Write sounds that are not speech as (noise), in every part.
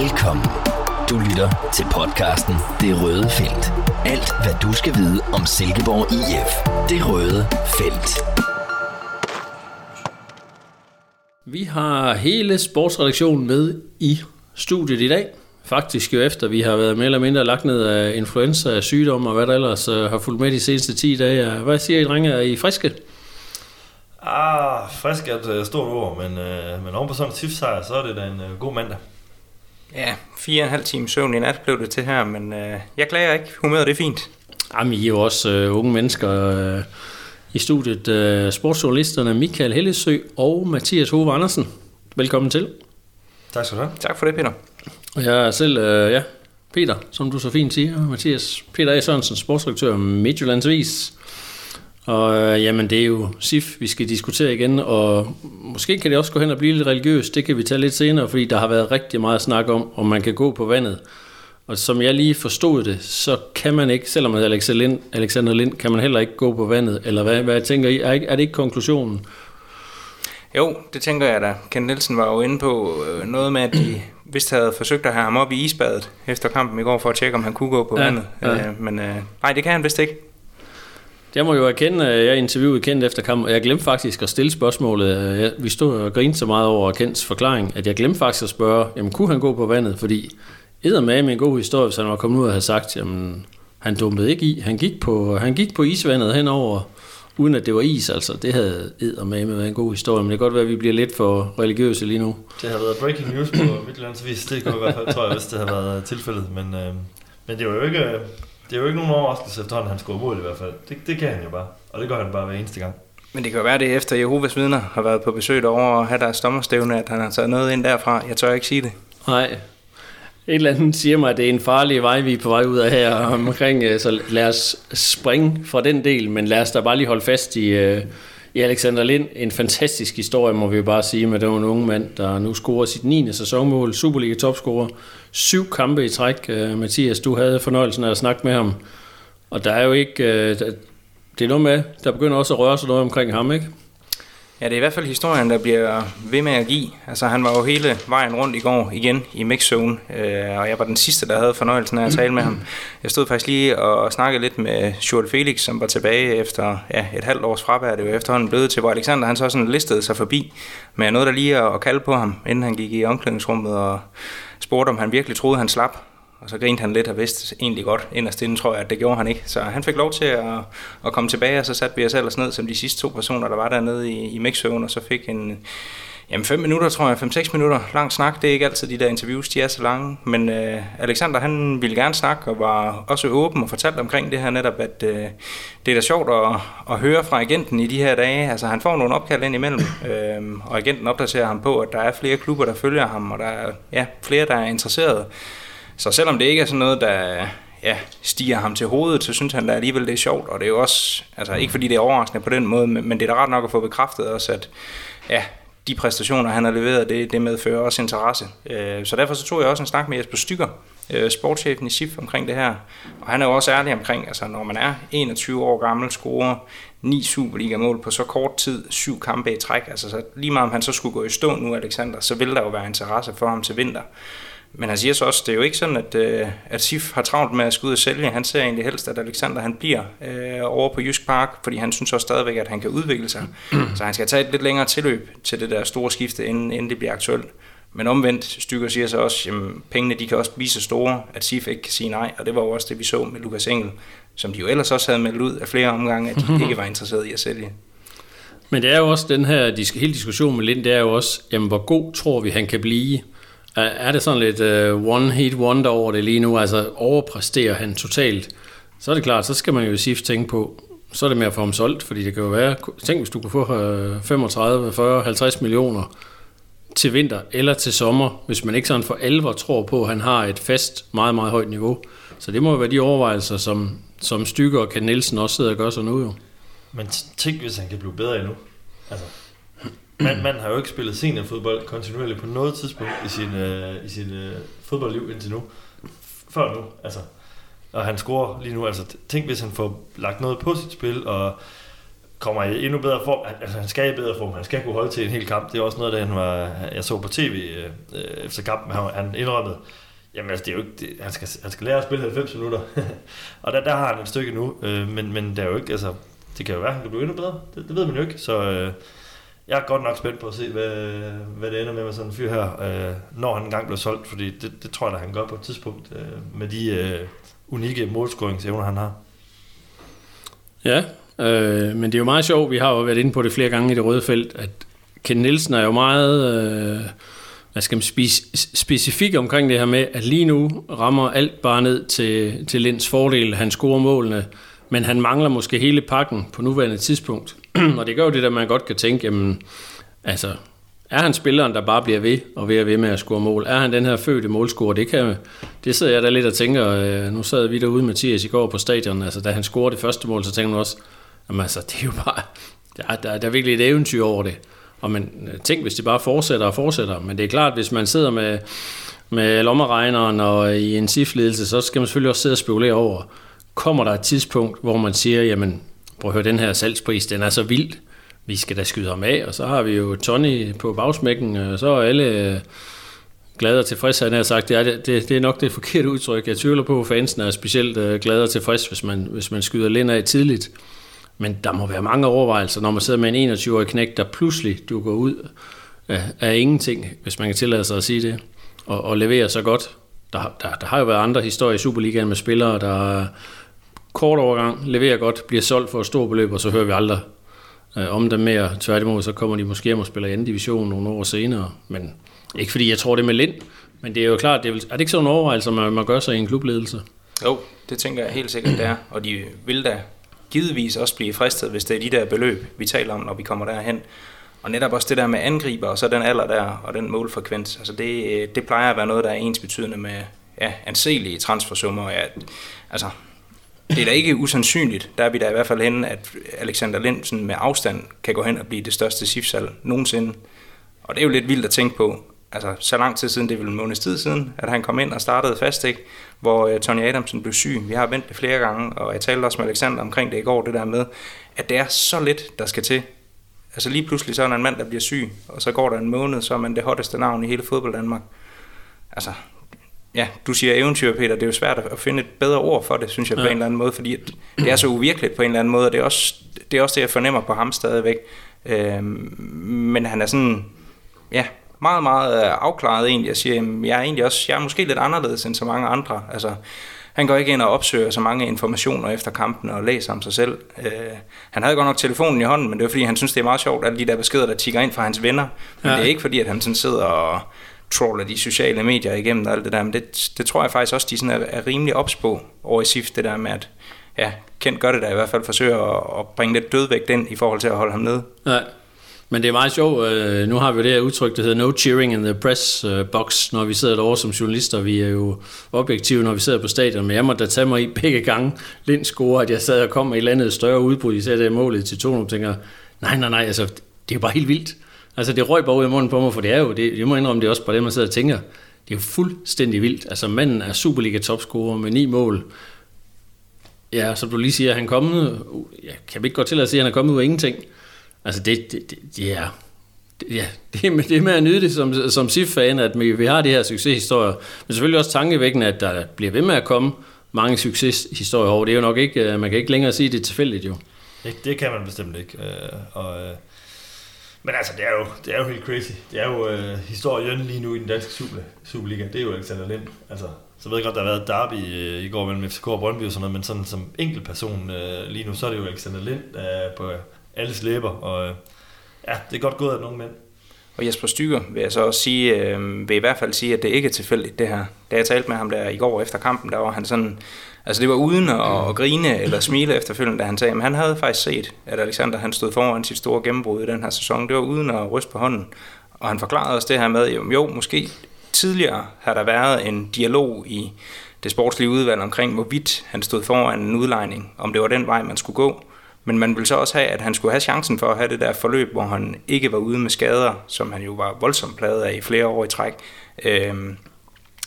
Velkommen. Du lytter til podcasten Det Røde Felt. Alt, hvad du skal vide om Silkeborg IF. Det Røde Felt. Vi har hele sportsredaktionen med i studiet i dag. Faktisk jo efter, vi har været mere eller mindre lagt ned af influenza, sygdom og hvad der ellers uh, har fulgt med de seneste 10 dage. Hvad siger I, drenge? Er I friske? Ah, frisk er et uh, stort ord, men, uh, men oven på sådan en sejr, så er det da en god mandag. Ja, fire og en halv time søvn i nat blev det til her, men uh, jeg klager ikke. Humøret er fint. Jamen, I er jo også uh, unge mennesker uh, i studiet. Uh, sportsjournalisterne Michael Hellesø og Mathias Hove Andersen. Velkommen til. Tak skal du have. Tak for det, Peter. Og jeg er selv, uh, ja, Peter, som du så fint siger, Mathias. Peter A. Sørensen, sportsredaktør Midtjyllands Vis. Og øh, jamen, det er jo SIF, vi skal diskutere igen, og måske kan det også gå hen og blive lidt religiøst, det kan vi tage lidt senere, fordi der har været rigtig meget snak om, om man kan gå på vandet. Og som jeg lige forstod det, så kan man ikke, selvom Alexander Lind, Alexander Lind kan man heller ikke gå på vandet, eller hvad, hvad tænker I, er, ikke, er det ikke konklusionen? Jo, det tænker jeg da. Ken Nielsen var jo inde på øh, noget med, at de (clears throat) vist havde forsøgt at have ham op i isbadet efter kampen i går, for at tjekke, om han kunne gå på ja, vandet. Ja. Øh, men øh, nej, det kan han vist ikke. Jeg må jo erkende, at jeg interviewede Kent efter kampen, og jeg glemte faktisk at stille spørgsmålet. Vi stod og grinede så meget over Kents forklaring, at jeg glemte faktisk at spørge, jamen kunne han gå på vandet? Fordi Eder med en god historie, hvis han var kommet ud og havde sagt, jamen han dumpede ikke i. Han gik på, han gik på isvandet henover, uden at det var is, altså. Det havde eddermame med en god historie, men det kan godt være, at vi bliver lidt for religiøse lige nu. Det har været breaking news på Midtlandsvis, det kunne i hvert fald, tror jeg, hvis det havde været tilfældet, men, øh, men det var jo ikke, det er jo ikke nogen overraskelse efterhånden, han scorer mål i hvert fald. Det, det kan han jo bare, og det gør han bare hver eneste gang. Men det kan jo være det efter Jehovas vidner har været på besøg derovre og have deres dommerstævne, at han har taget noget ind derfra. Jeg tør ikke sige det. Nej. Et eller andet siger mig, at det er en farlig vej, vi er på vej ud af her omkring, øh, så lad os springe fra den del, men lad os da bare lige holde fast i, øh, i Alexander Lind. En fantastisk historie, må vi jo bare sige, med den unge mand, der nu scorer sit 9. sæsonmål, Superliga topscorer, syv kampe i træk. Øh, Mathias, du havde fornøjelsen af at snakke med ham, og der er jo ikke... Øh, det er noget med, der begynder også at røre sig noget omkring ham, ikke? Ja, det er i hvert fald historien, der bliver ved med at give. Altså, han var jo hele vejen rundt i går igen i mixzone, øh, og jeg var den sidste, der havde fornøjelsen af at tale med ham. Jeg stod faktisk lige og snakkede lidt med Sjort Felix, som var tilbage efter ja, et halvt års fravær. Det var efterhånden blevet til, hvor Alexander han så sådan listede sig forbi med noget, der lige at kalde på ham, inden han gik i omklædningsrummet og spurgte, om han virkelig troede, han slap. Og så grinte han lidt og vidste egentlig godt inderst inden, tror jeg, at det gjorde han ikke. Så han fik lov til at, at komme tilbage, og så satte vi os ellers ned som de sidste to personer, der var dernede i, i mixøven, og så fik en, Jamen 5 minutter, tror jeg, 5-6 minutter lang snak. Det er ikke altid de der interviews, de er så lange. Men øh, Alexander, han ville gerne snakke og var også åben og fortalte omkring det her netop, at øh, det er da sjovt at, at høre fra agenten i de her dage. Altså han får nogle opkald ind imellem, øh, og agenten opdaterer ham på, at der er flere klubber, der følger ham, og der er ja, flere, der er interesserede. Så selvom det ikke er sådan noget, der ja, stiger ham til hovedet, så synes han da alligevel, det er sjovt. Og det er jo også, altså ikke fordi det er overraskende på den måde, men, det er da ret nok at få bekræftet også, at ja, de præstationer, han har leveret, det, det medfører også interesse. Øh, så derfor så tog jeg også en snak med Jesper Stykker, øh, sportschefen i SIF omkring det her. Og han er jo også ærlig omkring, altså når man er 21 år gammel, scorer ni Superliga-mål på så kort tid, syv kampe i træk, altså så lige meget om han så skulle gå i stå nu, Alexander, så vil der jo være interesse for ham til vinter. Men han siger så også, det er jo ikke sådan, at, øh, at Sif har travlt med at skulle ud og sælge. Han ser egentlig helst, at Alexander han bliver øh, over på Jysk Park, fordi han synes også stadigvæk, at han kan udvikle sig. så han skal tage et lidt længere tilløb til det der store skifte, inden, inden det bliver aktuelt. Men omvendt, Stykker siger så også, at pengene de kan også blive så store, at Sif ikke kan sige nej. Og det var jo også det, vi så med Lukas Engel, som de jo ellers også havde meldt ud af flere omgange, at de ikke var interesseret i at sælge. Men det er jo også den her hele diskussion med Lind, det er jo også, jamen, hvor god tror vi, han kan blive? Er det sådan lidt uh, one hit wonder over det lige nu? Altså overpræsterer han totalt? Så er det klart, så skal man jo SIF tænke på, så er det med at få ham solgt, fordi det kan jo være, tænk hvis du kunne få 35, 40, 50 millioner til vinter eller til sommer, hvis man ikke sådan for alvor tror på, at han har et fast, meget, meget højt niveau. Så det må jo være de overvejelser, som, som Stykker og Ken Nielsen også sidder og gør sig nu jo. Men tænk, hvis han kan blive bedre endnu. Altså, man, man har jo ikke spillet seniorfodbold kontinuerligt på noget tidspunkt i sin, øh, i sin øh, fodboldliv indtil nu. Før nu, altså. Og han scorer lige nu, altså tænk hvis han får lagt noget på sit spil, og kommer i endnu bedre form. Altså, han skal i bedre form. Han skal kunne holde til en hel kamp. Det er også noget, der han var, jeg så på tv øh, øh, efter kampen. Han, han indrømmede, Jamen altså, det er jo ikke, det, han, skal, han skal lære at spille 90 minutter. (laughs) og der, der har han et stykke nu. Øh, men, men det er jo ikke, altså, det kan jo være, at han kan blive endnu bedre. Det, det ved man jo ikke. Så øh, jeg er godt nok spændt på at se, hvad, hvad det ender med med sådan en fyr her, øh, når han engang bliver solgt. Fordi det, det tror jeg, da, han gør på et tidspunkt øh, med de øh, unikke målscoringsevner, han har. Ja, øh, men det er jo meget sjovt. Vi har jo været inde på det flere gange i det røde felt, at Ken Nielsen er jo meget... Øh, hvad skal man spes- specifik omkring det her med, at lige nu rammer alt bare ned til, til Linds fordel. Han scorer målene, men han mangler måske hele pakken på nuværende tidspunkt. (clears throat) og det gør jo det, der man godt kan tænke, jamen, altså, er han spilleren, der bare bliver ved og ved og ved med at score mål? Er han den her fødte målscorer? Det, kan, det sidder jeg da lidt og tænker. Øh, nu sad vi derude, Mathias, i går på stadion. Altså, da han scorede det første mål, så tænkte man også, jamen altså, det er jo bare, der, der, der er virkelig et eventyr over det. Og man, øh, tænk, hvis det bare fortsætter og fortsætter. Men det er klart, hvis man sidder med, med lommeregneren og i en sifledelse, så skal man selvfølgelig også sidde og spekulere over, kommer der et tidspunkt, hvor man siger, jamen, prøv at høre, den her salgspris, den er så vild, vi skal da skyde ham af, og så har vi jo Tony på bagsmækken, og så er alle øh, glade og tilfredse, han har sagt, det er, det, det er nok det forkerte udtryk. Jeg tvivler på, at fansen er specielt øh, glade og tilfredse, hvis man, hvis man skyder Lind af tidligt. Men der må være mange overvejelser, når man sidder med en 21-årig knæk, der pludselig dukker ud af, af ingenting, hvis man kan tillade sig at sige det, og, og leverer så godt. Der, der, der har jo været andre historier i Superligaen med spillere, der kort overgang leverer godt, bliver solgt for et stort beløb, og så hører vi aldrig øh, om dem mere. Tværtimod, så kommer de måske hjem og spiller i anden division nogle år senere. Men ikke fordi jeg tror det med Lind, men det er jo klart, det er, er det ikke sådan en overvejelse, man, man gør sig i en klubledelse? Jo, det tænker jeg helt sikkert, det er. Og de vil da givetvis også blive fristet, hvis det er de der beløb, vi taler om, når vi kommer derhen. Og netop også det der med angriber, og så den alder der, og den målfrekvens, altså det, øh, det plejer at være noget, der er ens betydende med ja, anselige transfersummer. Ja, altså, det er da ikke usandsynligt, der er vi da i hvert fald henne, at Alexander Lindsen med afstand kan gå hen og blive det største sifsal nogensinde. Og det er jo lidt vildt at tænke på, altså så lang tid siden, det er vel en måneds tid siden, at han kom ind og startede fast, ikke? hvor uh, Tony Adamsen blev syg. Vi har vendt det flere gange, og jeg talte også med Alexander omkring det i går, det der med, at det er så lidt, der skal til. Altså lige pludselig så er der en mand, der bliver syg, og så går der en måned, så er man det hotteste navn i hele fodbold Danmark. Altså, ja, du siger eventyr, Peter, det er jo svært at finde et bedre ord for det, synes jeg, ja. på en eller anden måde, fordi det er så uvirkeligt på en eller anden måde, og det er også det, er også det jeg fornemmer på ham stadigvæk. Øhm, men han er sådan, ja, meget, meget øh, afklaret egentlig. Jeg siger, jeg er egentlig også, jeg er måske lidt anderledes end så mange andre. Altså, han går ikke ind og opsøger så mange informationer efter kampen og læser om sig selv. Øh, han havde godt nok telefonen i hånden, men det var fordi, han synes, det er meget sjovt, alle de der beskeder, der tigger ind fra hans venner. Men ja. det er ikke fordi, at han sådan sidder og troller de sociale medier igennem og alt det der. Men det, det tror jeg faktisk også, de sådan er, er rimelig ops på over i SIF, det der med, at ja, Kent gør det der i hvert fald, forsøger at, at bringe lidt dødvægt ind i forhold til at holde ham nede. Ja. Men det er meget sjovt. Øh, nu har vi det her udtryk, der hedder no cheering in the press øh, box, når vi sidder derovre som journalister. Vi er jo objektive, når vi sidder på stadion. Men jeg må da tage mig i begge gange Lind score, at jeg sad og kom med et eller andet større udbrud. Især det målet til 2 tænker, nej, nej, nej, altså, det er jo bare helt vildt. Altså, det røg bare ud af munden på mig, for det er jo, det, jeg må indrømme, det er også på det, man sidder og tænker. Det er jo fuldstændig vildt. Altså, manden er Superliga-topscorer med ni mål. Ja, som du lige siger, han er kommet... Jeg kan ikke godt til at sige, at han er kommet ud af ingenting. Altså det, det, det, det er, det, ja, (laughs) det, er, med, det er med at nyde det som, som SIF-fan, at vi, vi har de her succeshistorier. Men selvfølgelig også tankevækkende, at der bliver ved med at komme mange succeshistorier over. Det er jo nok ikke, øh, man kan ikke længere sige, at det er tilfældigt jo. Det, det kan man bestemt ikke. Øh, og, øh, men altså, det er, jo, det er jo helt crazy. Det er jo øh, historien lige nu i den danske Superliga. Det er jo Alexander Lind. Altså, så ved jeg godt, der har været derby øh, i går mellem FCK og Brøndby og sådan noget, men sådan som enkeltperson øh, lige nu, så er det jo Alexander Lind øh, på alles læber, og øh, ja, det er godt gået af nogle mænd. Og Jesper Stykker vil jeg så også sige, øh, vil i hvert fald sige, at det ikke er tilfældigt det her. Da jeg talte med ham der i går efter kampen, der var han sådan, altså det var uden at, at grine eller smile efterfølgende, da han sagde, at han havde faktisk set, at Alexander han stod foran sit store gennembrud i den her sæson. Det var uden at ryste på hånden. Og han forklarede os det her med, jo, jo måske tidligere har der været en dialog i det sportslige udvalg omkring, hvorvidt han stod foran en udlejning, om det var den vej, man skulle gå. Men man ville så også have, at han skulle have chancen for at have det der forløb, hvor han ikke var ude med skader, som han jo var voldsomt pladet af i flere år i træk. Øhm,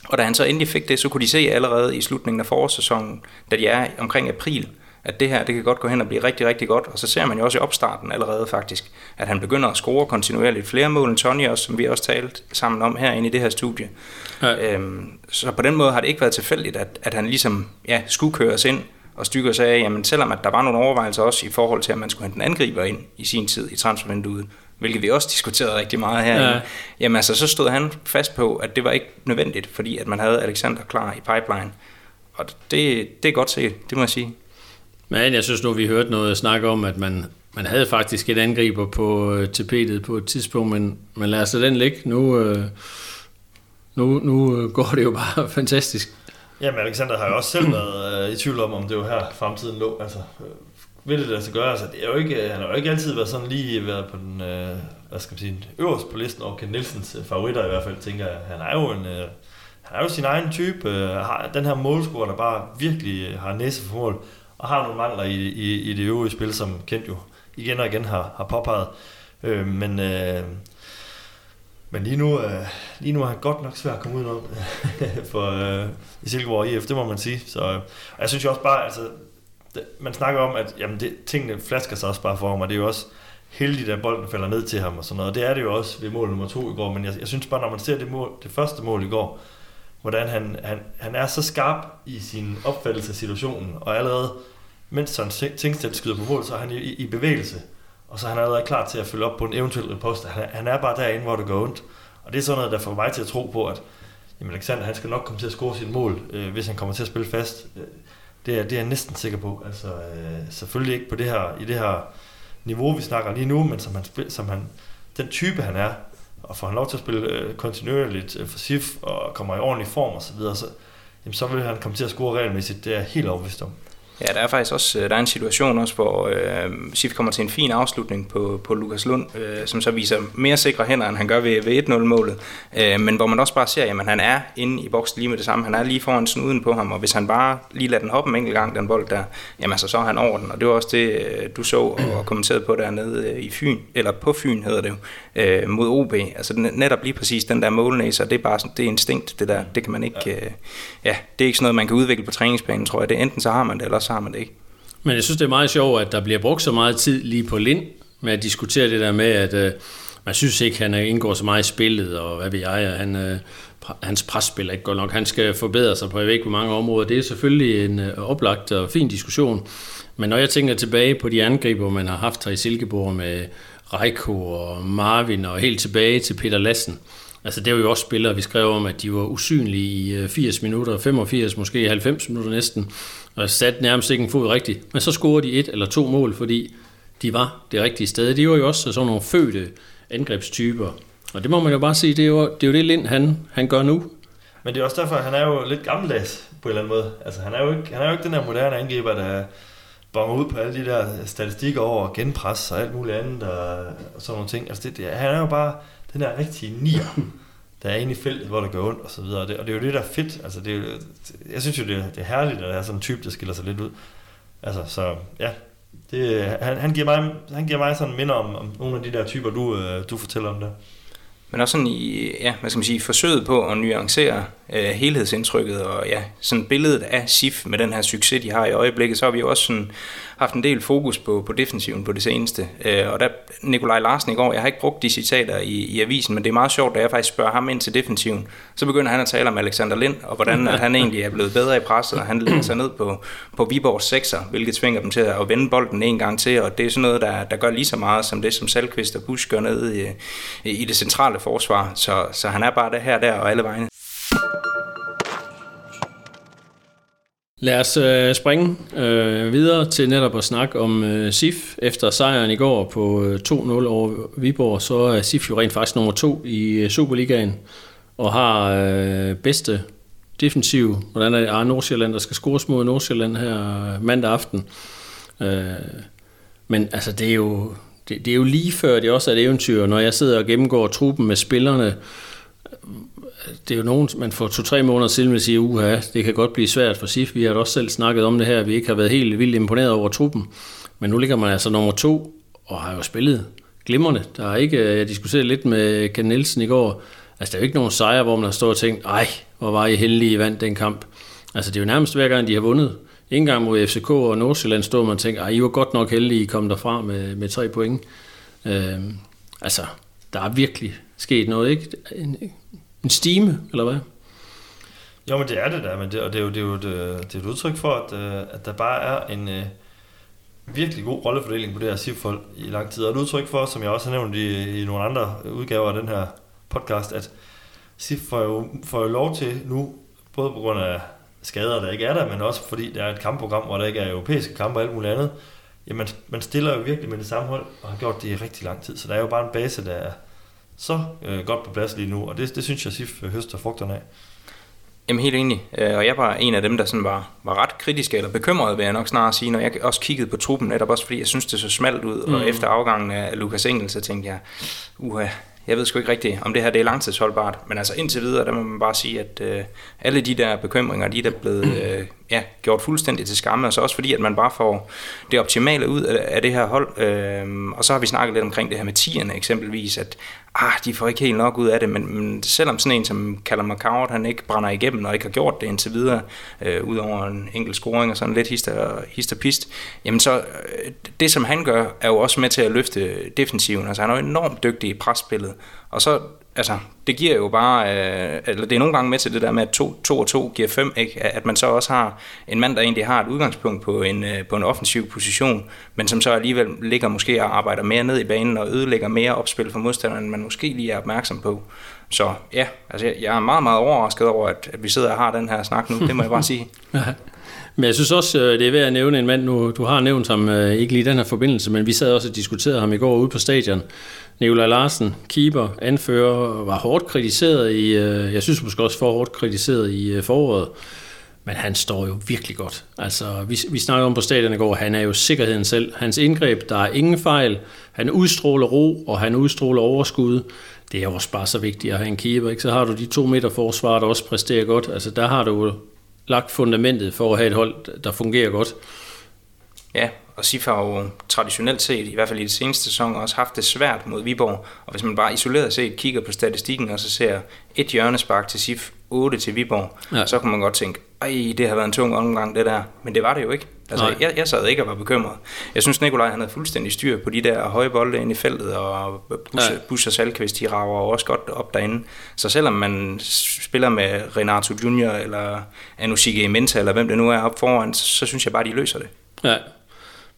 og da han så endelig fik det, så kunne de se allerede i slutningen af forårssæsonen, da de er omkring april, at det her, det kan godt gå hen og blive rigtig, rigtig godt. Og så ser man jo også i opstarten allerede faktisk, at han begynder at score kontinuerligt flere mål end Tony også, som vi også talt sammen om herinde i det her studie. Ja. Øhm, så på den måde har det ikke været tilfældigt, at, at han ligesom ja, skulle køres ind, og Stykker sagde, jamen selvom at der var nogle overvejelser også i forhold til, at man skulle hente en angriber ind i sin tid i transfervinduet, hvilket vi også diskuterede rigtig meget her, ja. jamen altså så stod han fast på, at det var ikke nødvendigt, fordi at man havde Alexander klar i pipeline. Og det, det er godt set, det må jeg sige. Men jeg synes nu, vi hørte noget snak om, at man, man havde faktisk et angriber på øh, tapetet på et tidspunkt, men, men lad os den ligge. Nu, øh, nu, nu øh, går det jo bare (laughs) fantastisk. Jamen, Alexander har jo også selv været øh, i tvivl om, om det var her fremtiden lå. Altså, øh, vil det lade så gøre? Altså, det er jo ikke, øh, han har jo ikke altid været sådan lige været på den, øh, hvad skal man sige, øverst på listen over Ken Nielsens øh, favoritter i hvert fald, tænker jeg. Han er jo en, øh, han er jo sin egen type, øh, har den her målscorer, der bare virkelig øh, har næse for mål, og har nogle mangler i, i, i det øvrige spil, som Kent jo igen og igen har, har påpeget. Øh, men, øh, men lige nu, øh, lige nu er han godt nok svært at komme ud af (laughs) for øh, i Silkeborg IF, det må man sige. Så, øh, og jeg synes jo også bare, altså, det, man snakker om, at jamen, det, tingene flasker sig også bare for ham, og det er jo også heldigt, at bolden falder ned til ham og sådan noget. Og det er det jo også ved mål nummer to i går, men jeg, jeg synes bare, når man ser det, mål, det første mål i går, hvordan han, han, han er så skarp i sin opfattelse af situationen, og allerede, mens Søren Tingstedt skyder på mål, så er han i, i bevægelse, og så er han allerede klar til at følge op på en eventuel repost. Han, han er bare derinde, hvor det går ondt. Og det er sådan noget, der får mig til at tro på, at jamen Alexander han skal nok komme til at score sit mål, øh, hvis han kommer til at spille fast. Øh, det, er, det er jeg næsten sikker på. Altså, øh, selvfølgelig ikke på det her, i det her niveau, vi snakker lige nu, men som han, som han, den type han er, og får han lov til at spille øh, kontinuerligt øh, for SIF, og kommer i ordentlig form osv., så, videre, så, jamen, så vil han komme til at score regelmæssigt. Det er jeg helt overbevist om. Ja, der er faktisk også øh, der er en situation også, hvor øh, Sif kommer til en fin afslutning på, på Lukas Lund, øh, som så viser mere sikre hænder, end han gør ved, ved 1-0-målet. Øh, men hvor man også bare ser, at han er inde i boksen lige med det samme. Han er lige foran snuden på ham, og hvis han bare lige lader den hoppe en enkelt gang, den bold der, jamen altså, så er han over den. Og det var også det, øh, du så og kommenterede på dernede øh, i Fyn, eller på Fyn hedder det jo, øh, mod OB. Altså netop lige præcis den der målnæse, det er bare sådan, det er instinkt, det der. Det kan man ikke, øh, ja, det er ikke sådan noget, man kan udvikle på træningsbanen, tror jeg. Det enten så har man det, eller så har man det ikke. Men jeg synes, det er meget sjovt, at der bliver brugt så meget tid lige på Lind med at diskutere det der med, at øh, man synes ikke, han indgår så meget i spillet, og hvad ved jeg, at han, øh, hans presspil er ikke godt nok. Han skal forbedre sig på ikke på mange områder. Det er selvfølgelig en øh, oplagt og fin diskussion. Men når jeg tænker tilbage på de angriber, man har haft her i Silkeborg med Reiko og Marvin og helt tilbage til Peter Lassen, Altså det var jo også spillere, vi skrev om, at de var usynlige i øh, 80 minutter, 85, måske 90 minutter næsten og satte nærmest ikke en fod rigtigt. Men så scorede de et eller to mål, fordi de var det rigtige sted. De var jo også sådan nogle fødte angrebstyper. Og det må man jo bare sige, det er jo det, er jo det Lind, han, han gør nu. Men det er også derfor, at han er jo lidt gammeldags på en eller anden måde. Altså han er jo ikke, han er jo ikke den der moderne angriber, der bonger ud på alle de der statistikker over genpres og alt muligt andet og, og sådan nogle ting. Altså det, det, han er jo bare den der rigtige nier, (laughs) der er inde i feltet, hvor der går ondt og så videre. Og det, og det er jo det, der er fedt. Altså, det er, jeg synes jo, det er, det er herligt, at der er sådan en type, der skiller sig lidt ud. Altså, så ja, det, han, han, giver mig, han giver mig sådan minder om, om nogle af de der typer, du, øh, du fortæller om der. Men også sådan i, ja, hvad skal man sige, forsøget på at nuancere øh, helhedsindtrykket og ja, sådan billedet af SIF med den her succes, de har i øjeblikket, så har vi jo også sådan haft en del fokus på, på defensiven på det seneste. Øh, og der, Nikolaj Larsen i går, jeg har ikke brugt de citater i, i avisen, men det er meget sjovt, da jeg faktisk spørger ham ind til defensiven, så begynder han at tale om Alexander Lind, og hvordan at han egentlig er blevet bedre i presset, og han lægger sig ned på, på Viborgs sekser, hvilket tvinger dem til at vende bolden en gang til, og det er sådan noget, der, der gør lige så meget som det, som Salkvist og Busch gør nede i, i det centrale forsvar. Så, så han er bare det her, der og alle vegne. Lad os øh, springe øh, videre til netop at snakke om øh, SIF. Efter sejren i går på øh, 2-0 over Viborg, så er SIF jo rent faktisk nummer to i øh, Superligaen og har øh, bedste defensiv. Hvordan er det? Ah, Nordsjælland, der skal scores mod Nordsjælland her øh, mandag aften. Øh, men altså, det er jo det, det er jo lige før det også er et eventyr, når jeg sidder og gennemgår truppen med spillerne, det er jo nogen, man får to-tre måneder siden vil sige, uha, det kan godt blive svært for SIF. Vi har også selv snakket om det her, vi ikke har været helt vildt imponeret over truppen. Men nu ligger man altså nummer to, og har jo spillet glimrende. Der er ikke, øh, jeg diskuterede lidt med Ken Nielsen i går, altså der er jo ikke nogen sejre, hvor man har stået og tænkt, ej, hvor var I heldige, I vandt den kamp. Altså det er jo nærmest hver gang, de har vundet En gang mod FCK og Nordsjælland stod man og tænkte, I var godt nok heldige, I kom derfra med, med tre point. Øh, altså, der er virkelig sket noget, ikke? En, stime, eller hvad? Jo, men det er det der, men det, og det er jo, det er jo et, øh, det er et udtryk for, at, øh, at der bare er en øh, virkelig god rollefordeling på det her SIF-hold i lang tid. Og et udtryk for, som jeg også har nævnt i, i nogle andre udgaver af den her podcast, at SIF får jo, får jo lov til nu, både på grund af skader, der ikke er der, men også fordi der er et kampprogram, hvor der ikke er europæiske kampe og alt muligt andet, jamen man stiller jo virkelig med det samme hold, og har gjort det i rigtig lang tid. Så der er jo bare en base, der er så øh, godt på plads lige nu, og det, det synes jeg, SIF høster frugterne af. Jamen helt enig, øh, og jeg var en af dem, der sådan var, var ret kritisk eller bekymret, vil jeg nok snart sige, når jeg også kiggede på truppen, netop også fordi jeg synes, det så smalt ud, mm. og efter afgangen af Lukas Engel, så tænkte jeg, uha, jeg ved sgu ikke rigtigt, om det her det er langtidsholdbart, men altså indtil videre, der må man bare sige, at øh, alle de der bekymringer, de er der blevet (clears throat) øh, ja, gjort fuldstændig til skamme, og så også fordi, at man bare får det optimale ud af, af det her hold. Øh, og så har vi snakket lidt omkring det her med tierne eksempelvis, at ah, de får ikke helt nok ud af det, men, men selvom sådan en som Callum McCourt, han ikke brænder igennem og ikke har gjort det indtil videre, øh, ud over en enkelt scoring og sådan lidt hister, pist, jamen så øh, det som han gør, er jo også med til at løfte defensiven. Altså han er jo enormt dygtig i presspillet, og så altså, det giver jo bare, øh, eller det er nogle gange med til det der med, at 2 og 2 giver 5, ikke? at man så også har en mand, der egentlig har et udgangspunkt på en, øh, på en offensiv position, men som så alligevel ligger måske og arbejder mere ned i banen og ødelægger mere opspil for modstanderen, end man måske lige er opmærksom på. Så ja, altså jeg er meget, meget overrasket over, at, at vi sidder og har den her snak nu, det må jeg bare sige. (laughs) Men jeg synes også, øh, det er værd at nævne en mand, nu, du har nævnt ham, øh, ikke lige i den her forbindelse, men vi sad også og diskuterede ham i går ude på stadion. Nikolaj Larsen, keeper, anfører, var hårdt kritiseret i, øh, jeg synes måske også for hårdt kritiseret i foråret, men han står jo virkelig godt. Altså, vi, vi snakkede om på stadion i går, han er jo sikkerheden selv. Hans indgreb, der er ingen fejl. Han udstråler ro, og han udstråler overskud. Det er også bare så vigtigt at have en keeper, ikke? Så har du de to meter forsvar, der også præsterer godt. Altså, der har du lagt fundamentet for at have et hold, der fungerer godt. Ja, og SIF har jo traditionelt set, i hvert fald i de seneste sæsoner, også haft det svært mod Viborg. Og hvis man bare isoleret set kigger på statistikken, og så ser et hjørnespark til SIF, 8 til Viborg, ja. så kan man godt tænke, ej, det har været en tung omgang, det der. Men det var det jo ikke. Altså, jeg, jeg sad ikke og var bekymret. Jeg synes, Nikolaj han havde fuldstændig styr på de der høje bolde ind i feltet, og Bus, ja. Bus og Salkvist, de rager også godt op derinde. Så selvom man spiller med Renato Junior, eller Anusike Menta, eller hvem det nu er op foran, så, så synes jeg bare, de løser det. Ja,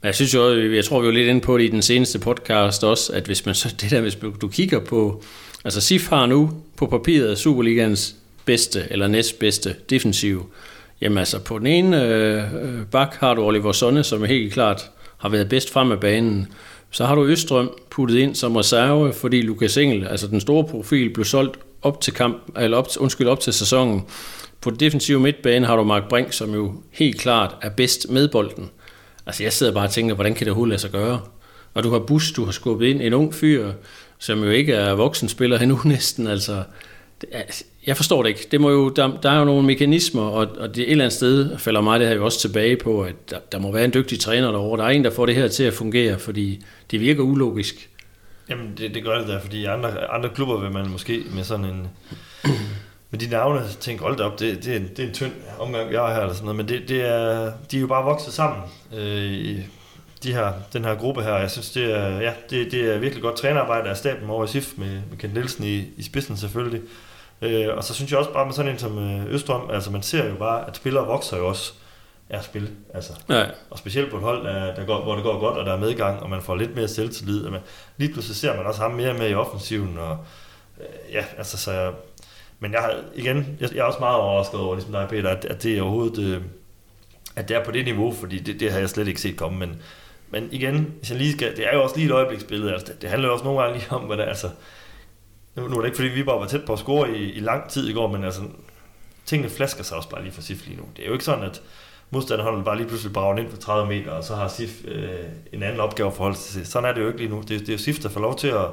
men jeg synes jo, jeg tror vi var lidt inde på det i den seneste podcast også, at hvis man så (laughs) det der, hvis du kigger på, altså SIF har nu på papiret Superligans bedste eller næstbedste defensiv. Jamen altså på den ene øh, bak har du Oliver Sonne, som helt klart har været bedst frem af banen. Så har du Østrøm puttet ind som reserve, fordi Lukas Engel, altså den store profil, blev solgt op til kamp, eller op, undskyld, op til sæsonen. På den defensive midtbane har du Mark Brink, som jo helt klart er bedst med bolden. Altså jeg sidder bare og tænker, hvordan kan det overhovedet lade sig gøre? Og du har Bus, du har skubbet ind en ung fyr, som jo ikke er voksenspiller endnu (laughs) næsten. Altså, det er, jeg forstår det ikke. Det må jo, der, der er jo nogle mekanismer, og, og det et eller andet sted falder mig det her jo også tilbage på, at der, der må være en dygtig træner derovre. Der er en, der får det her til at fungere, fordi det virker ulogisk. Jamen, det, det gør det da, fordi andre, andre klubber vil man måske med sådan en... med de navne tænke, hold da op, det, det, er en, det er en tynd omgang, jeg har her, eller sådan noget, men det, det er, de er jo bare vokset sammen øh, i de her, den her gruppe her. Jeg synes, det er, ja, det, det er virkelig godt trænerarbejde af staben over i SIF med, med Kent Nielsen i, i spidsen selvfølgelig. Øh, og så synes jeg også bare med sådan en som øh, Østrøm, altså man ser jo bare, at spillere vokser jo også af at spille. Altså. Ja. Og specielt på et hold, der, der går, hvor det går godt, og der er medgang, og man får lidt mere selvtillid. Og man, lige pludselig ser man også ham mere med i offensiven. Og, øh, ja, altså, så, men jeg, igen, jeg, jeg er også meget overrasket over, ligesom dig, Peter, at, at det er overhovedet... Øh, at det er på det niveau, fordi det, det har jeg slet ikke set komme, men, men igen, hvis jeg lige skal, det er jo også lige et øjebliksbillede, altså det, det handler jo også nogle gange lige om, hvad det er, altså, nu, nu er det ikke, fordi vi bare var tæt på at score i, i lang tid i går, men altså, tingene flasker sig også bare lige for SIF lige nu. Det er jo ikke sådan, at modstanderholdet bare lige pludselig brager ind på 30 meter, og så har SIF øh, en anden opgave at forholde sig til. Sådan er det jo ikke lige nu. Det, det er jo SIF, der får lov til at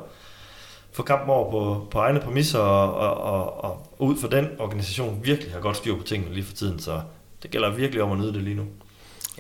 få kampen over på, på egne præmisser, og, og, og, og ud for den organisation virkelig har godt styr på tingene lige for tiden, så det gælder virkelig om at nyde det lige nu.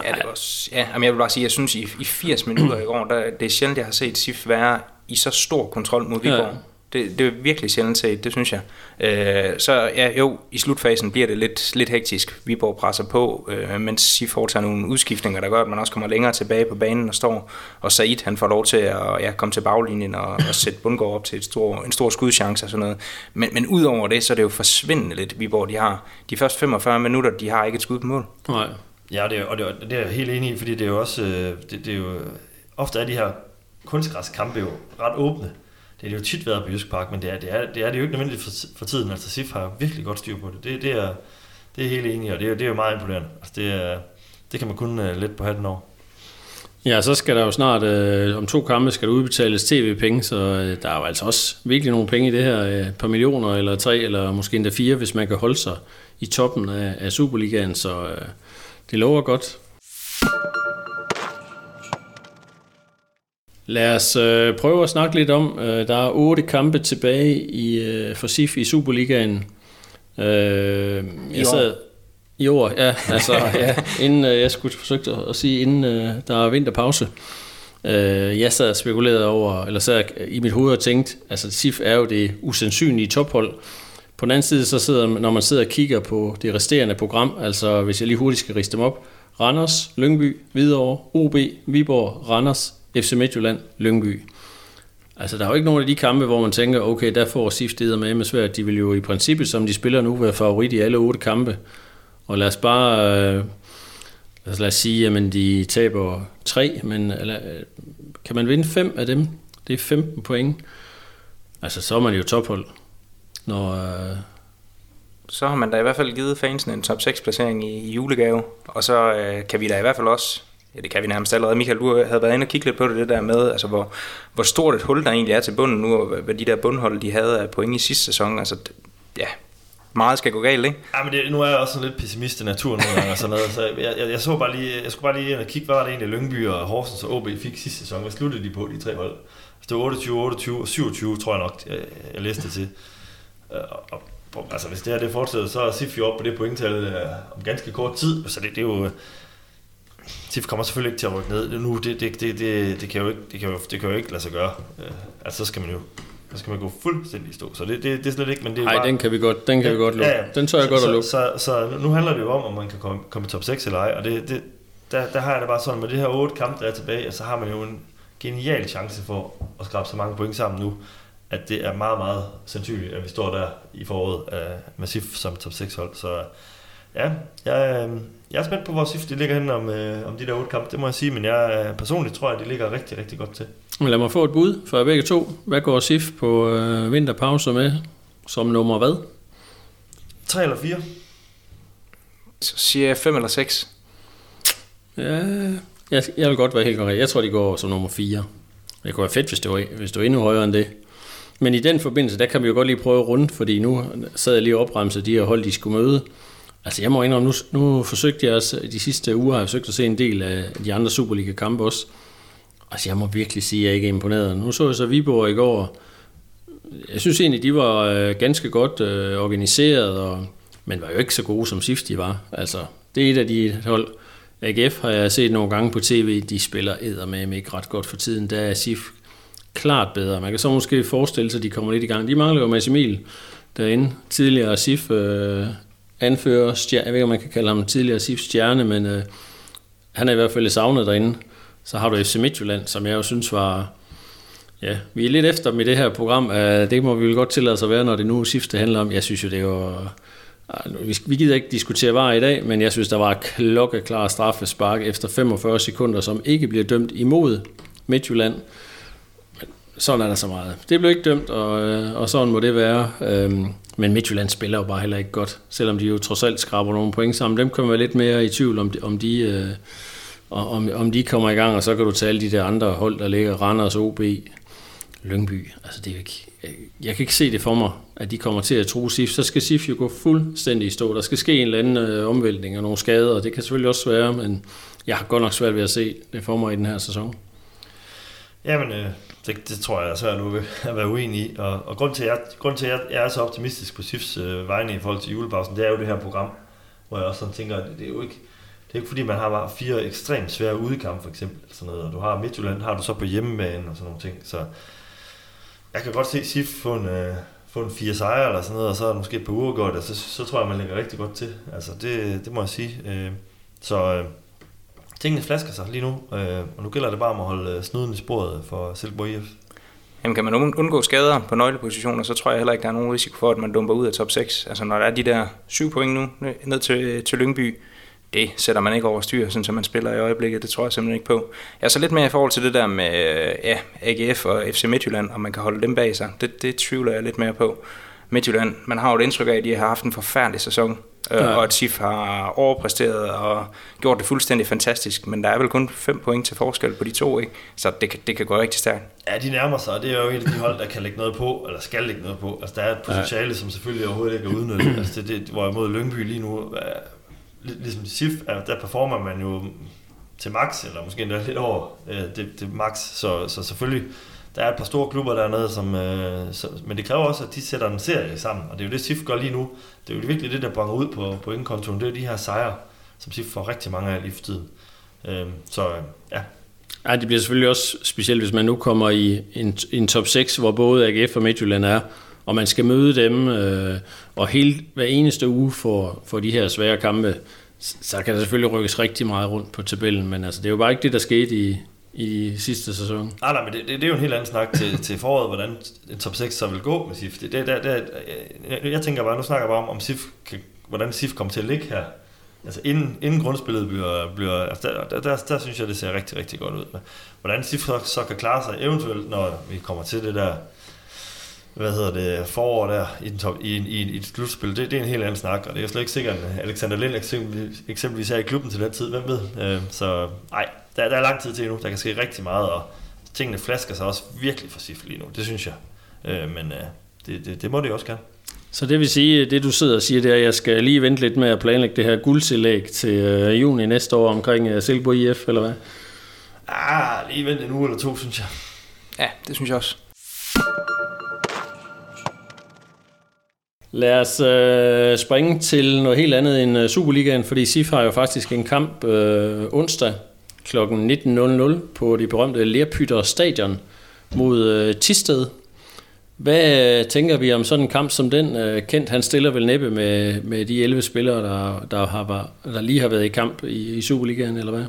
Ja, det også, ja, jeg vil bare sige, jeg synes i, i 80 minutter i går, der, det er sjældent, jeg har set SIF være i så stor kontrol mod Viborg. Ja det, det er virkelig sjældent set, det synes jeg. Øh, så ja, jo, i slutfasen bliver det lidt, lidt hektisk. Viborg presser på, øh, mens SIF foretager nogle udskiftninger, der gør, at man også kommer længere tilbage på banen og står. Og Said, han får lov til at ja, komme til baglinjen og, og sætte Bundgaard op til et stor, en stor skudchance og sådan noget. Men, men udover det, så er det jo forsvindende lidt, Viborg de har. De første 45 minutter, de har ikke et skud på mål. Nej. Ja, det er, og det er, det er jeg helt enig i, fordi det er jo også, øh, det, det er jo, øh, ofte er de her kunstgræskampe jo ret åbne. Det er det jo tit været på Jysk Park, men det er det, er, det, er det jo ikke nødvendigt for, for tiden. Altså SIF har virkelig godt styr på det. Det, det, er, det er helt enig i, og det er, det er jo meget imponerende. Altså, det, er, det kan man kun øh, uh, let på hatten over. Ja, så skal der jo snart, øh, om to kampe skal der udbetales tv-penge, så øh, der er jo altså også virkelig nogle penge i det her, øh, par millioner eller tre, eller måske endda fire, hvis man kan holde sig i toppen af, af Superligaen, så øh, det lover godt. Lad os øh, prøve at snakke lidt om, øh, der er otte kampe tilbage i øh, for SIF i Superligaen. Øh, jeg sad, I år, ja. Altså, (laughs) ja inden øh, jeg skulle forsøge at sige, inden øh, der er vinterpause. Øh, jeg sad og spekulerede over, eller sad i mit hoved og tænkte, altså SIF er jo det usandsynlige tophold. På den anden side, så sidder, når man sidder og kigger på det resterende program, altså hvis jeg lige hurtigt skal riste dem op, Randers, Lyngby, Hvidovre, OB, Viborg, Randers, FC Midtjylland, Lyngby. Altså, der er jo ikke nogen af de kampe, hvor man tænker, okay, der får SIF det med med svært. De vil jo i princippet, som de spiller nu, være favorit i alle otte kampe. Og lad os bare, øh, altså, lad os sige, at de taber tre, men eller, øh, kan man vinde fem af dem? Det er 15 point. Altså, så er man jo tophold. Når, øh, så har man da i hvert fald givet fansen en top 6 placering i, i julegave, og så øh, kan vi da i hvert fald også ja, det kan vi nærmest allerede. Michael, du havde været inde og kigge lidt på det, det der med, altså hvor, hvor stort et hul der egentlig er til bunden nu, og hvad de der bundhold, de havde af point i sidste sæson. Altså, ja, meget skal gå galt, ikke? Ja, men det, nu er jeg også sådan lidt pessimist i naturen nogle gange og sådan noget, så jeg, jeg, jeg, så bare lige, jeg skulle bare lige ind og kigge, hvad var det egentlig Lyngby og Horsens og OB fik sidste sæson? Hvad sluttede de på, de tre hold? Altså, det var 28, 28 og 27, tror jeg nok, jeg, jeg læste det til. Øh, og, og, altså, hvis det her det fortsætter, så er SIF jo op på det pointtal øh, om ganske kort tid, så det, det er jo TIF kommer selvfølgelig ikke til at rykke ned nu. Det, det, det, det, det, kan, jo ikke, det, kan, jo, det kan jo ikke lade sig gøre. Uh, altså, så skal man jo så skal man gå fuldstændig i stå. Så det, det, det er slet ikke, men det er Nej, bare, den kan vi godt, den kan ja, vi godt lukke. Ja, ja. Den tør jeg så, godt at lukke. Så, så, så, nu handler det jo om, om man kan komme, komme i top 6 eller ej, og det, det, der, der har jeg det bare sådan, med det her otte kampe, der er tilbage, så har man jo en genial chance for at skrabe så mange point sammen nu, at det er meget, meget sandsynligt, at vi står der i foråret uh, massivt som top 6 hold. Så ja, jeg, øh, jeg er spændt på, hvor SIF de ligger hen om, øh, om de der otte kampe, det må jeg sige, men jeg øh, personligt tror, at de ligger rigtig, rigtig godt til. Men lad mig få et bud for begge to. Hvad går SIF på øh, vinterpause med som nummer hvad? 3 eller 4? Så siger jeg 5 eller 6. Ja, jeg, jeg vil godt være helt korrekt. Jeg tror, de går som nummer 4. Det kunne være fedt, hvis det var, hvis det var endnu højere end det. Men i den forbindelse, der kan vi jo godt lige prøve rundt, fordi nu sad jeg lige og opremset de her hold, de skulle møde. Altså jeg må indrømme, nu, nu forsøgte jeg også, de sidste uger har jeg forsøgt at se en del af de andre Superliga-kampe også. Altså jeg må virkelig sige, at jeg ikke er imponeret. Nu så jeg så Viborg i går. Jeg synes egentlig, de var øh, ganske godt øh, organiseret, og, men var jo ikke så gode som SIF de var. Altså det er et af de hold. AGF har jeg set nogle gange på tv, de spiller med ikke ret godt for tiden. Der er SIF klart bedre. Man kan så måske forestille sig, at de kommer lidt i gang. De mangler jo Mads Emil derinde. Tidligere SIF øh, anfører, stjerne, jeg ved ikke, om man kan kalde ham tidligere SIF stjerne, men øh, han er i hvert fald savnet derinde. Så har du FC Midtjylland, som jeg jo synes var... Ja, vi er lidt efter dem i det her program. Øh, det må vi vel godt tillade sig at være, når det nu SIF det handler om. Jeg synes jo, det var... Øh, vi gider ikke diskutere var i dag, men jeg synes, der var klokkeklar straffespark efter 45 sekunder, som ikke bliver dømt imod Midtjylland. Men sådan er der så meget. Det blev ikke dømt, og, øh, og sådan må det være. Øhm, men Midtjylland spiller jo bare heller ikke godt, selvom de jo trods alt skraber nogle point sammen. Dem kan man være lidt mere i tvivl om, de, om de, øh, om, om de kommer i gang, og så kan du tage alle de der andre hold, der ligger, Randers, OB, Lyngby. Altså det er ikke, jeg kan ikke se det for mig, at de kommer til at tro SIF. Så skal SIF jo gå fuldstændig i stå. Der skal ske en eller anden øh, omvæltning og nogle skader, og det kan selvfølgelig også være, men jeg har godt nok svært ved at se det for mig i den her sæson. Jamen, øh, det, det tror jeg er svært nu at (laughs) være uenig i. Og, og grund til, at jeg, grund til, at jeg er så optimistisk på SIFs øh, vegne i forhold til julepausen, det er jo det her program, hvor jeg også sådan tænker, at det, det er jo ikke, det er ikke fordi, man har bare fire ekstremt svære udekampe, for eksempel. Sådan noget. Og du har Midtjylland, har du så på hjemmebane og sådan nogle ting. Så jeg kan godt se SIF få en, øh, få en fire sejre eller sådan noget, og så er måske et par uger godt, så, så tror jeg, man ligger rigtig godt til. Altså, det, det må jeg sige. Øh, så øh, tingene flasker sig lige nu, øh, og nu gælder det bare om at holde øh, snuden i sporet for Silkeborg IF. Jamen kan man undgå skader på nøglepositioner, så tror jeg heller ikke, der er nogen risiko for, at man dumper ud af top 6. Altså når der er de der syv point nu øh, ned til, øh, til Lyngby, det sætter man ikke over styr, sådan som man spiller i øjeblikket. Det tror jeg simpelthen ikke på. Jeg er så lidt mere i forhold til det der med ja, AGF og FC Midtjylland, om man kan holde dem bag sig. Det, det tvivler jeg lidt mere på. Midtjylland, man har jo et indtryk af, at de har haft en forfærdelig sæson. Øh, ja. og at SIF har overpræsteret og gjort det fuldstændig fantastisk, men der er vel kun 5 point til forskel på de to, ikke? så det, det kan gå rigtig stærkt. Ja, de nærmer sig, og det er jo et af de hold, der kan lægge noget på, eller skal lægge noget på. Altså, der er et potentiale, ja. som selvfølgelig overhovedet ikke er udnyttet. altså, det, det, imod Lyngby lige nu, er, ligesom SIF, er, der performer man jo til max, eller måske endda lidt over øh, det, det max, så, så selvfølgelig der er et par store klubber dernede, som, øh, så, men det kræver også, at de sætter en serie sammen, og det er jo det, SIF gør lige nu. Det er jo virkelig det, der bringer ud på, på indkontoen, det er de her sejre, som SIF får rigtig mange af lige for tiden. Øh, så øh, ja. Ja, det bliver selvfølgelig også specielt, hvis man nu kommer i en, en top 6, hvor både AGF og Midtjylland er, og man skal møde dem, øh, og hele hver eneste uge for, for de her svære kampe, så kan der selvfølgelig rykkes rigtig meget rundt på tabellen, men altså, det er jo bare ikke det, der skete i, i sidste sæson. Ah, nej, men det, det, det er jo en helt anden snak til, (laughs) til foråret, hvordan en top 6 så vil gå med SIF. Det, det, det, det, jeg, jeg tænker bare, nu snakker jeg bare om, om SIF kan, hvordan SIF kommer til at ligge her. Altså inden, inden grundspillet bliver, bliver altså der, der, der, der, synes jeg, det ser rigtig, rigtig godt ud. Hvordan SIF så, så kan klare sig eventuelt, når vi kommer til det der hvad hedder det, forår der i, den top, i, i, i et slutspil, det, det er en helt anden snak, og det er jo slet ikke sikkert, at Alexander Lind eksempelvis, eksempelvis er i klubben til den tid, hvem ved? Øh, så nej, der, der er lang tid til endnu, der kan ske rigtig meget, og tingene flasker sig også virkelig for SIF lige nu, det synes jeg. Øh, men øh, det, det, det må det også gerne. Så det vil sige, det du sidder og siger, det er, at jeg skal lige vente lidt med at planlægge det her guldtillæg til øh, juni næste år omkring øh, Silkeborg IF, eller hvad? Ah, lige vente en uge eller to, synes jeg. Ja, det synes jeg også. Lad os øh, springe til noget helt andet end øh, Superligaen, fordi SIF har jo faktisk en kamp øh, onsdag kl. 19.00 på det berømte Lerpytter Stadion mod øh, Tisted. Hvad øh, tænker vi om sådan en kamp som den? Øh, Kent han stiller vel næppe med, med de 11 spillere, der, der, har, der lige har været i kamp i, i Superligaen, eller hvad?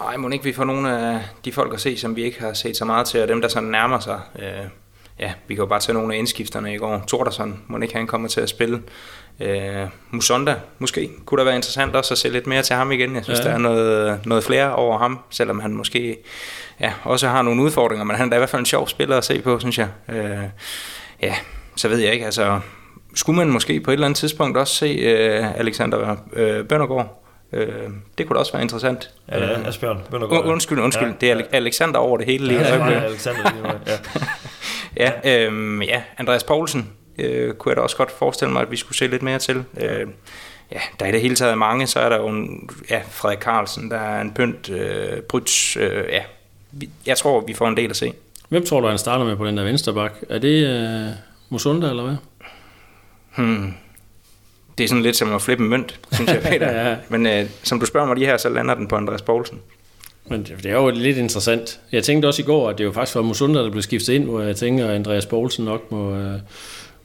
Nej, må ikke vi får nogle af de folk at se, som vi ikke har set så meget til, og dem, der sådan nærmer sig. Øh ja, vi kan jo bare tage nogle af indskifterne i går. Tordersson, må ikke han kommer til at spille. Øh, Musonda, måske. Kunne da være interessant også at se lidt mere til ham igen. Jeg synes, ja. der er noget, noget flere over ham, selvom han måske ja, også har nogle udfordringer, men han er da i hvert fald en sjov spiller at se på, synes jeg. Øh, ja, så ved jeg ikke, altså skulle man måske på et eller andet tidspunkt også se øh, Alexander øh, Bøndergaard Øh, det kunne da også være interessant. Ja, Asbjørn Bøndergaard. Undskyld, undskyld. Ja, det er Alexander over det hele lige. Ja, ja, Alexander lige ja. (laughs) ja, øhm, ja, Andreas Poulsen øh, kunne jeg da også godt forestille mig, at vi skulle se lidt mere til. Øh, ja, der er i det hele taget mange, så er der jo en, ja, Frederik Carlsen, der er en pynt, øh, Bryts, øh, ja, jeg tror, vi får en del at se. Hvem tror du, han starter med på den der venstre bak? Er det øh, Musunda, eller hvad? Hmm. Det er sådan lidt som at flippe en mønt, synes jeg, (laughs) Peter. ja. Men øh, som du spørger mig lige her, så lander den på Andreas Poulsen. Men det, det er jo lidt interessant. Jeg tænkte også i går, at det jo faktisk var Musunda, der blev skiftet ind, hvor jeg tænker, at Andreas Poulsen nok må, øh,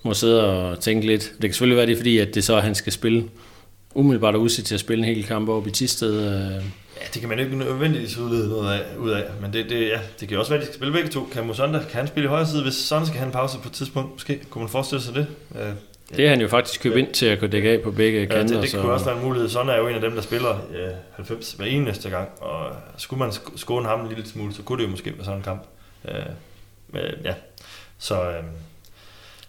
må sidde og tænke lidt. Det kan selvfølgelig være det, fordi at det så, at han skal spille umiddelbart udsigt til at spille en hel kamp over i Tisted. Øh. Ja, det kan man ikke nødvendigvis udlede noget af, ud af, men det, det, ja, det kan også være, at de skal spille begge to. Kan Musonda, kan han spille i højre side, hvis sådan skal han pause på et tidspunkt? Måske kunne man forestille sig det? Øh, Øh, det er han jo faktisk købt ind til at kunne dække af på begge ja, kanter. Det, det så. kunne også være en mulighed. Sådan er jo en af dem, der spiller ja, 90 hver eneste gang, og skulle man skåne ham en lille smule, så kunne det jo måske være sådan en kamp. Øh, men, ja, så... Øh,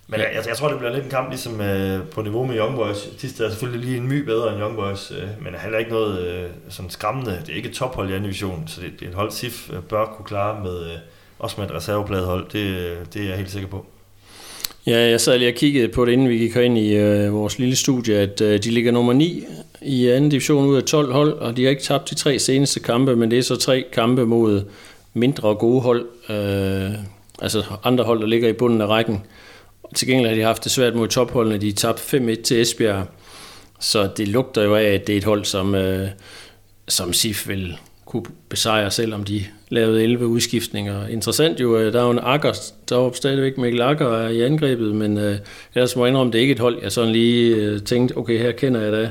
men ja. jeg, jeg tror, det bliver lidt en kamp ligesom øh, på niveau med Young Boys. Tisted er selvfølgelig lige en my bedre end Young Boys, øh, men er heller ikke noget øh, sådan skræmmende. Det er ikke et tophold i anden division, så det, det er et hold, SIF øh, bør kunne klare med, øh, også med et reservepladehold. Det, øh, det er jeg helt sikker på. Ja, jeg sad lige og kiggede på det, inden vi gik ind i øh, vores lille studie, at øh, de ligger nummer 9 i anden division ud af 12 hold, og de har ikke tabt de tre seneste kampe, men det er så tre kampe mod mindre og gode hold, øh, altså andre hold, der ligger i bunden af rækken. Til gengæld har de haft det svært mod topholdene, de tabte tabt 5-1 til Esbjerg, så det lugter jo af, at det er et hold, som, øh, som SIF vil kunne besejre, selvom de lavede 11 udskiftninger. Interessant jo, øh, der er jo en Akker, der er stadigvæk Mikkel Akker i angrebet, men øh, ellers må jeg indrømme, det er ikke et hold, jeg sådan lige øh, tænkte, okay, her kender jeg da.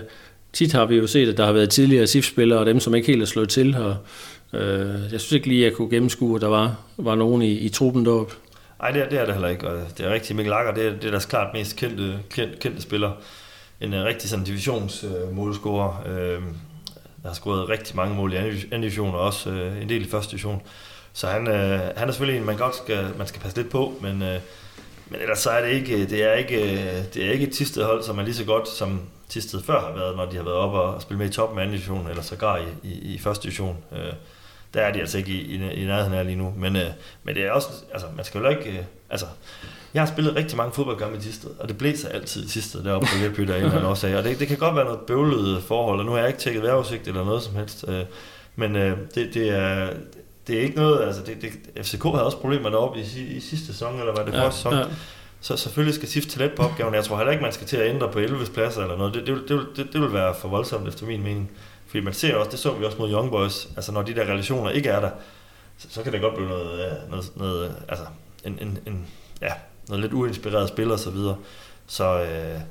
Tit har vi jo set, at der har været tidligere SIF-spillere, og dem, som ikke helt er slået til her. Øh, jeg synes ikke lige, at jeg kunne gennemskue, at der var, var nogen i, i truppen deroppe. Nej, det er, det er det heller ikke, og det er rigtigt. Mikkel Akker, det er, det er deres klart mest kendte, kendte, kendte spiller. En øh, rigtig sådan divisionsmålscorer. Øh, der har scoret rigtig mange mål i anden division, og også øh, en del i første division. Så han, øh, han er selvfølgelig en, man godt skal, man skal passe lidt på, men, øh, men ellers så er det ikke, det er ikke, øh, det er ikke et Tisted hold, som er lige så godt, som Tisted før har været, når de har været oppe og spille med i toppen af anden division, eller sågar i, i, i første division. Øh, der er de altså ikke i, i, i nærheden af lige nu. Men, øh, men det er også, altså man skal jo ikke, øh, altså jeg har spillet rigtig mange fodboldkampe i Tisted, og det blæser altid i Tisted deroppe på Vildby, der er en eller anden årsag. Og det, det kan godt være noget bøvlet forhold, og nu har jeg ikke tjekket vejrudsigt eller noget som helst. Øh, men øh, det, det, er, det er ikke noget, altså det, det, FCK havde også problemer deroppe i, i sidste sæson, eller var det ja, sæson? Ja. Så selvfølgelig skal SIF til let på opgaven. Jeg tror heller ikke, man skal til at ændre på 11 pladser eller noget. Det, det, det, det, det vil være for voldsomt efter min mening. Fordi man ser også, det så vi også mod Young Boys, altså når de der relationer ikke er der, så, så kan det godt blive noget, øh, noget, noget altså en, en, en, ja, noget lidt uinspireret spil og så videre. Så øh,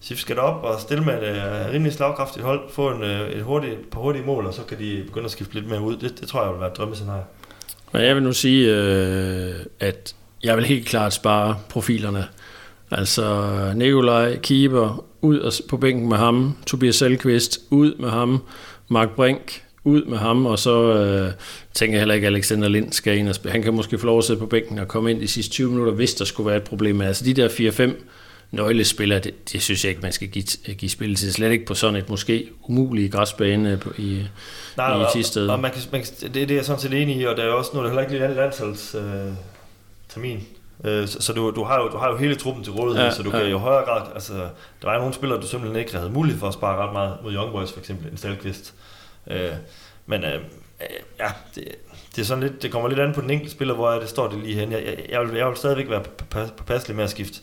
SIF skal op og stille med et øh, rimelig slagkraftigt hold, få en, øh, et hurtigt, par hurtige mål, og så kan de begynde at skifte lidt mere ud. Det, det tror jeg vil være et drømmescenarie. Men jeg vil nu sige, øh, at jeg vil helt klart spare profilerne. Altså Nikolaj Kieber ud på bænken med ham, Tobias Selqvist ud med ham, Mark Brink ud med ham, og så øh, tænker jeg heller ikke, at Alexander Lind skal ind og spille. Han kan måske få lov at sidde på bænken og komme ind de sidste 20 minutter, hvis der skulle være et problem. Altså de der 4-5 nøglespillere, det, det synes jeg ikke, man skal give, give spil til. Slet ikke på sådan et måske umuligt græsbane på, i, Nej, i Tisted. Og, og man kan, man kan, det, det er jeg sådan set enig i, og der er også nu er det heller ikke lige landsholds øh, termin Øh, så, så du, du, har jo, du har jo hele truppen til rådighed, ja, så du ja. kan jo højere grad, altså, der er nogle spillere, du simpelthen ikke havde mulighed for at spare ret meget mod Young Boys for eksempel, en Stalkvist. Øh, Øh, men øh, ja, det, det, er sådan lidt, det kommer lidt an på den enkelte spiller, hvor er det står det lige hen. Jeg, jeg, jeg, vil, jeg vil stadigvæk være påpasselig med at skifte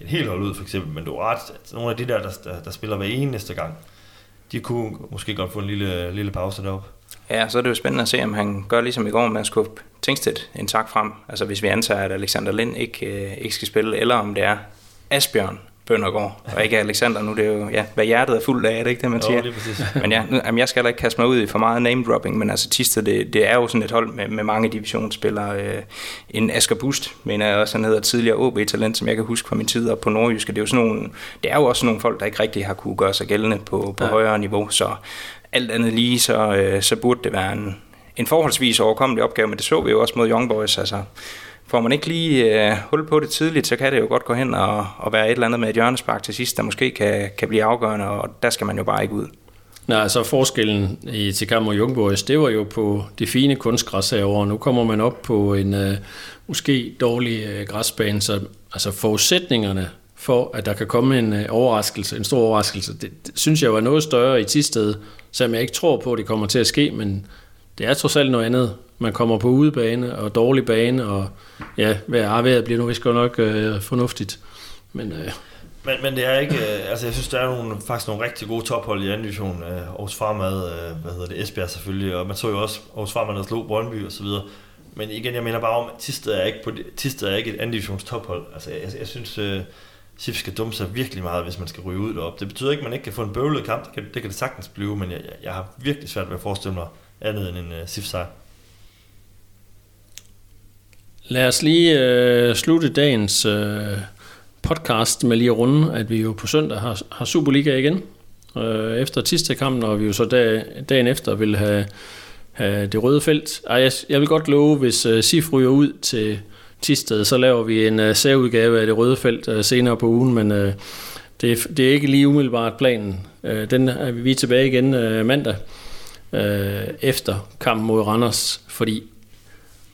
et helt hold ud, for eksempel, men du har ret, altså, nogle af de der, der, der, der spiller hver eneste gang, de kunne måske godt få en lille, lille pause deroppe. Ja, så er det jo spændende at se, om han gør ligesom i går med at skubbe Tingstedt en tak frem. Altså hvis vi antager, at Alexander Lind ikke, øh, ikke skal spille, eller om det er Asbjørn Bøndergaard, og ikke Alexander nu. Det er jo, ja, hvad hjertet er fuldt af, er det ikke det, man siger? Jo, men ja, nu, jamen, jeg skal heller ikke kaste mig ud i for meget name-dropping, men altså Tisted, det, det er jo sådan et hold med, med mange divisionsspillere. Øh, en Asger Bust, mener jeg også, han hedder tidligere OB-talent, som jeg kan huske fra min tid op på Nordjyske. Det er jo, sådan nogle, det er jo også nogle folk, der ikke rigtig har kunne gøre sig gældende på, på ja. højere niveau, så alt andet lige, så, øh, så burde det være en, en forholdsvis overkommelig opgave, men det så vi jo også mod Young Boys. Altså, får man ikke lige øh, hul på det tidligt, så kan det jo godt gå hen og, og være et eller andet med et hjørnespark til sidst, der måske kan, kan blive afgørende, og der skal man jo bare ikke ud. Nej, altså forskellen i, til kamp mod det var jo på det fine kunstgræs herovre. Nu kommer man op på en øh, måske dårlig øh, græsbane, så altså forudsætningerne for, at der kan komme en øh, overraskelse, en stor overraskelse, det, det synes jeg var noget større i Tisted, selvom jeg ikke tror på, at det kommer til at ske, men det er trods alt noget andet. Man kommer på udebane og dårlig bane, og ja, vejr, ah, vejret bliver nu vist godt nok øh, fornuftigt. Men, øh, men, men det er ikke, øh, altså jeg synes, der er nogle, faktisk nogle rigtig gode tophold i anden division. Øh, Aarhus Farmad, øh, hvad hedder det, Esbjerg selvfølgelig, og man så jo også Aarhus Farmad, der slog Brøndby og så videre. Men igen, jeg mener bare om, at Tisted er ikke, på, Tisted er ikke et anden divisions tophold. Altså jeg, jeg synes, øh, SIF skal dumme sig virkelig meget, hvis man skal ryge ud derop. Det betyder ikke, at man ikke kan få en bøvlet kamp. Det kan det, kan det sagtens blive, men jeg, jeg har virkelig svært ved at forestille mig andet end en øh, uh, SIF sejr. Lad os lige øh, slutte dagens øh, podcast med lige at runde, at vi jo på søndag har, har Superliga igen. Øh, efter tirsdagkampen, og vi jo så dag, dagen efter vil have, have det røde felt. Ej, jeg, jeg vil godt love, hvis øh, SIF ryger ud til Tisted, så laver vi en øh, særudgave af det røde felt øh, senere på ugen, men øh, det, det er ikke lige umiddelbart planen. Øh, den er vi tilbage igen øh, mandag øh, efter kampen mod Randers, fordi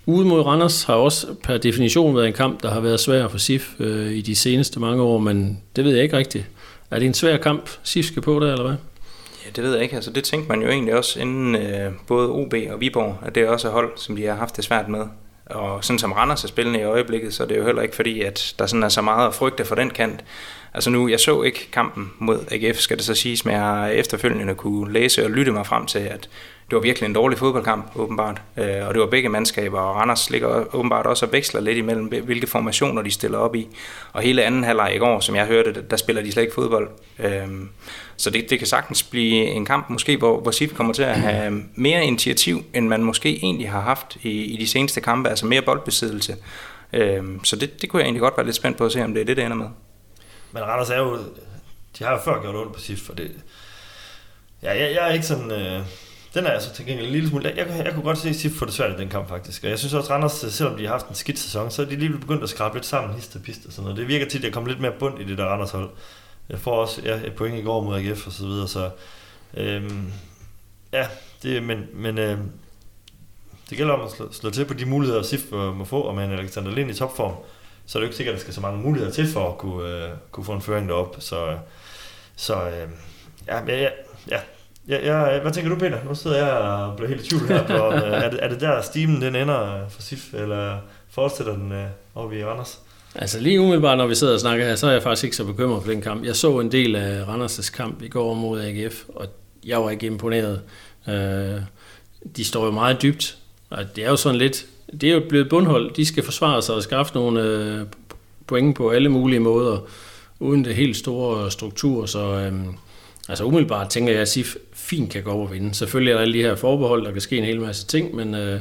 ude mod Randers har også per definition været en kamp, der har været svær for SIF øh, i de seneste mange år, men det ved jeg ikke rigtigt. Er det en svær kamp, SIF skal på der, eller hvad? Ja, det ved jeg ikke. Altså, det tænkte man jo egentlig også inden øh, både OB og Viborg, at det er også hold, som de har haft det svært med. Og sådan som Randers er spillende i øjeblikket, så er det jo heller ikke fordi, at der sådan er så meget at frygte for den kant. Altså nu, jeg så ikke kampen mod AGF, skal det så siges, men jeg har efterfølgende kunne læse og lytte mig frem til, at det var virkelig en dårlig fodboldkamp, åbenbart. Øh, og det var begge mandskaber, og Randers ligger åbenbart også og veksler lidt imellem, hvilke formationer de stiller op i. Og hele anden halvleg i går, som jeg hørte, der spiller de slet ikke fodbold. Øh, så det, det kan sagtens blive en kamp, måske, hvor, hvor SIF kommer til at have mere initiativ, end man måske egentlig har haft i, i de seneste kampe, altså mere boldbesiddelse. Øh, så det, det kunne jeg egentlig godt være lidt spændt på at se, om det er det, det ender med. Men Randers er jo, de har jo før gjort ondt på SIF, for det, ja, jeg, jeg er ikke sådan, øh, den er altså til gengæld en lille smule, jeg, jeg, jeg kunne godt se SIF få det svært i den kamp faktisk, og jeg synes også, at Randers, øh, selvom de har haft en skidt sæson, så er de lige begyndt at skrabe lidt sammen, hist og pist og sådan noget. Det virker til, at der kommer lidt mere bund i det der Randers hold. Jeg får også ja, et point i går mod AGF og så videre, så øhm, ja, det, men, men øhm, det gælder om at slå, slå til på de muligheder, SIF må få, og med en Alexander Lind i topform, så er det jo ikke sikkert, at der skal så mange muligheder til for at kunne, øh, kunne få en føring derop. Så, så øh, ja, ja, ja, ja, ja, hvad tænker du, Peter? Nu sidder jeg og bliver helt i tvivl her. På, øh, er, det, er det der, stimen den ender for SIF, eller fortsætter den øh, oppe i Randers? Altså lige umiddelbart, når vi sidder og snakker her, så er jeg faktisk ikke så bekymret for den kamp. Jeg så en del af Randers' kamp i går mod AGF, og jeg var ikke imponeret. Øh, de står jo meget dybt, og det er jo sådan lidt, det er jo blevet bundhold. De skal forsvare sig og skaffe nogle øh, point på alle mulige måder, uden det helt store struktur. Så øh, altså umiddelbart tænker jeg, at SIF fint kan gå op og vinde. Selvfølgelig er der alle de her forbehold, der kan ske en hel masse ting, men øh,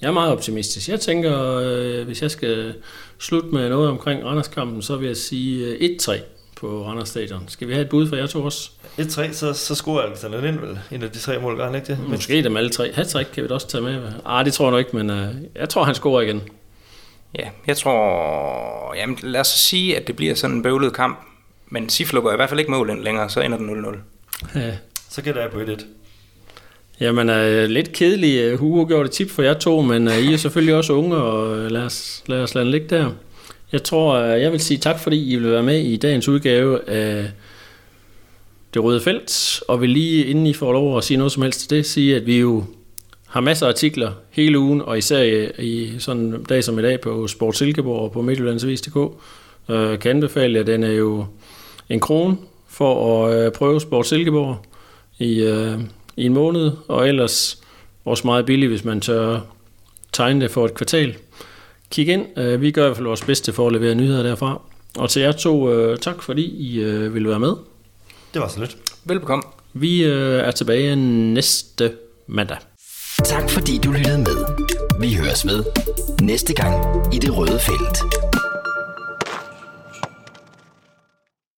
jeg er meget optimistisk. Jeg tænker, øh, hvis jeg skal slutte med noget omkring Randerskampen, så vil jeg sige øh, 1-3 på Randers Stadion. Skal vi have et bud for jer to også? 1-3, så, så scorer Alexander Lind vel en af de tre mål, gør han ikke det? Måske dem alle tre. Hat-trick kan vi da også tage med. Ah, det tror jeg nok ikke, men uh, jeg tror, han scorer igen. Ja, jeg tror... Jamen, lad os sige, at det bliver sådan en bøvlet kamp. Men Sif lukker i hvert fald ikke mål ind længere, så ender den 0-0. Ja. Så gætter jeg på 1-1. Jamen, uh, øh, lidt kedelig uh, Hugo gjorde det tip for jer to, men uh, I er selvfølgelig også unge, og uh, lad, os, lad os lade den ligge der. Jeg tror, uh, jeg vil sige tak, fordi I vil være med i dagens udgave af Det Røde Felt, og vil lige, inden I får lov at sige noget som helst til det, sige, at vi jo har masser af artikler hele ugen, og især i, i sådan en dag som i dag på Sport Silkeborg og på Midtjyllandsvis.dk. Uh, kan anbefale, at den er jo en krone for at uh, prøve Sport Silkeborg i... Uh, i en måned, og ellers også meget billigt, hvis man tør tegne det for et kvartal. Kig ind. Øh, vi gør i hvert fald vores bedste for at levere nyheder derfra. Og til jer to, øh, tak fordi I øh, ville være med. Det var så lidt. Velbekomme. Vi er tilbage næste mandag. Tak fordi du lyttede med. Vi høres ved næste gang i det røde felt.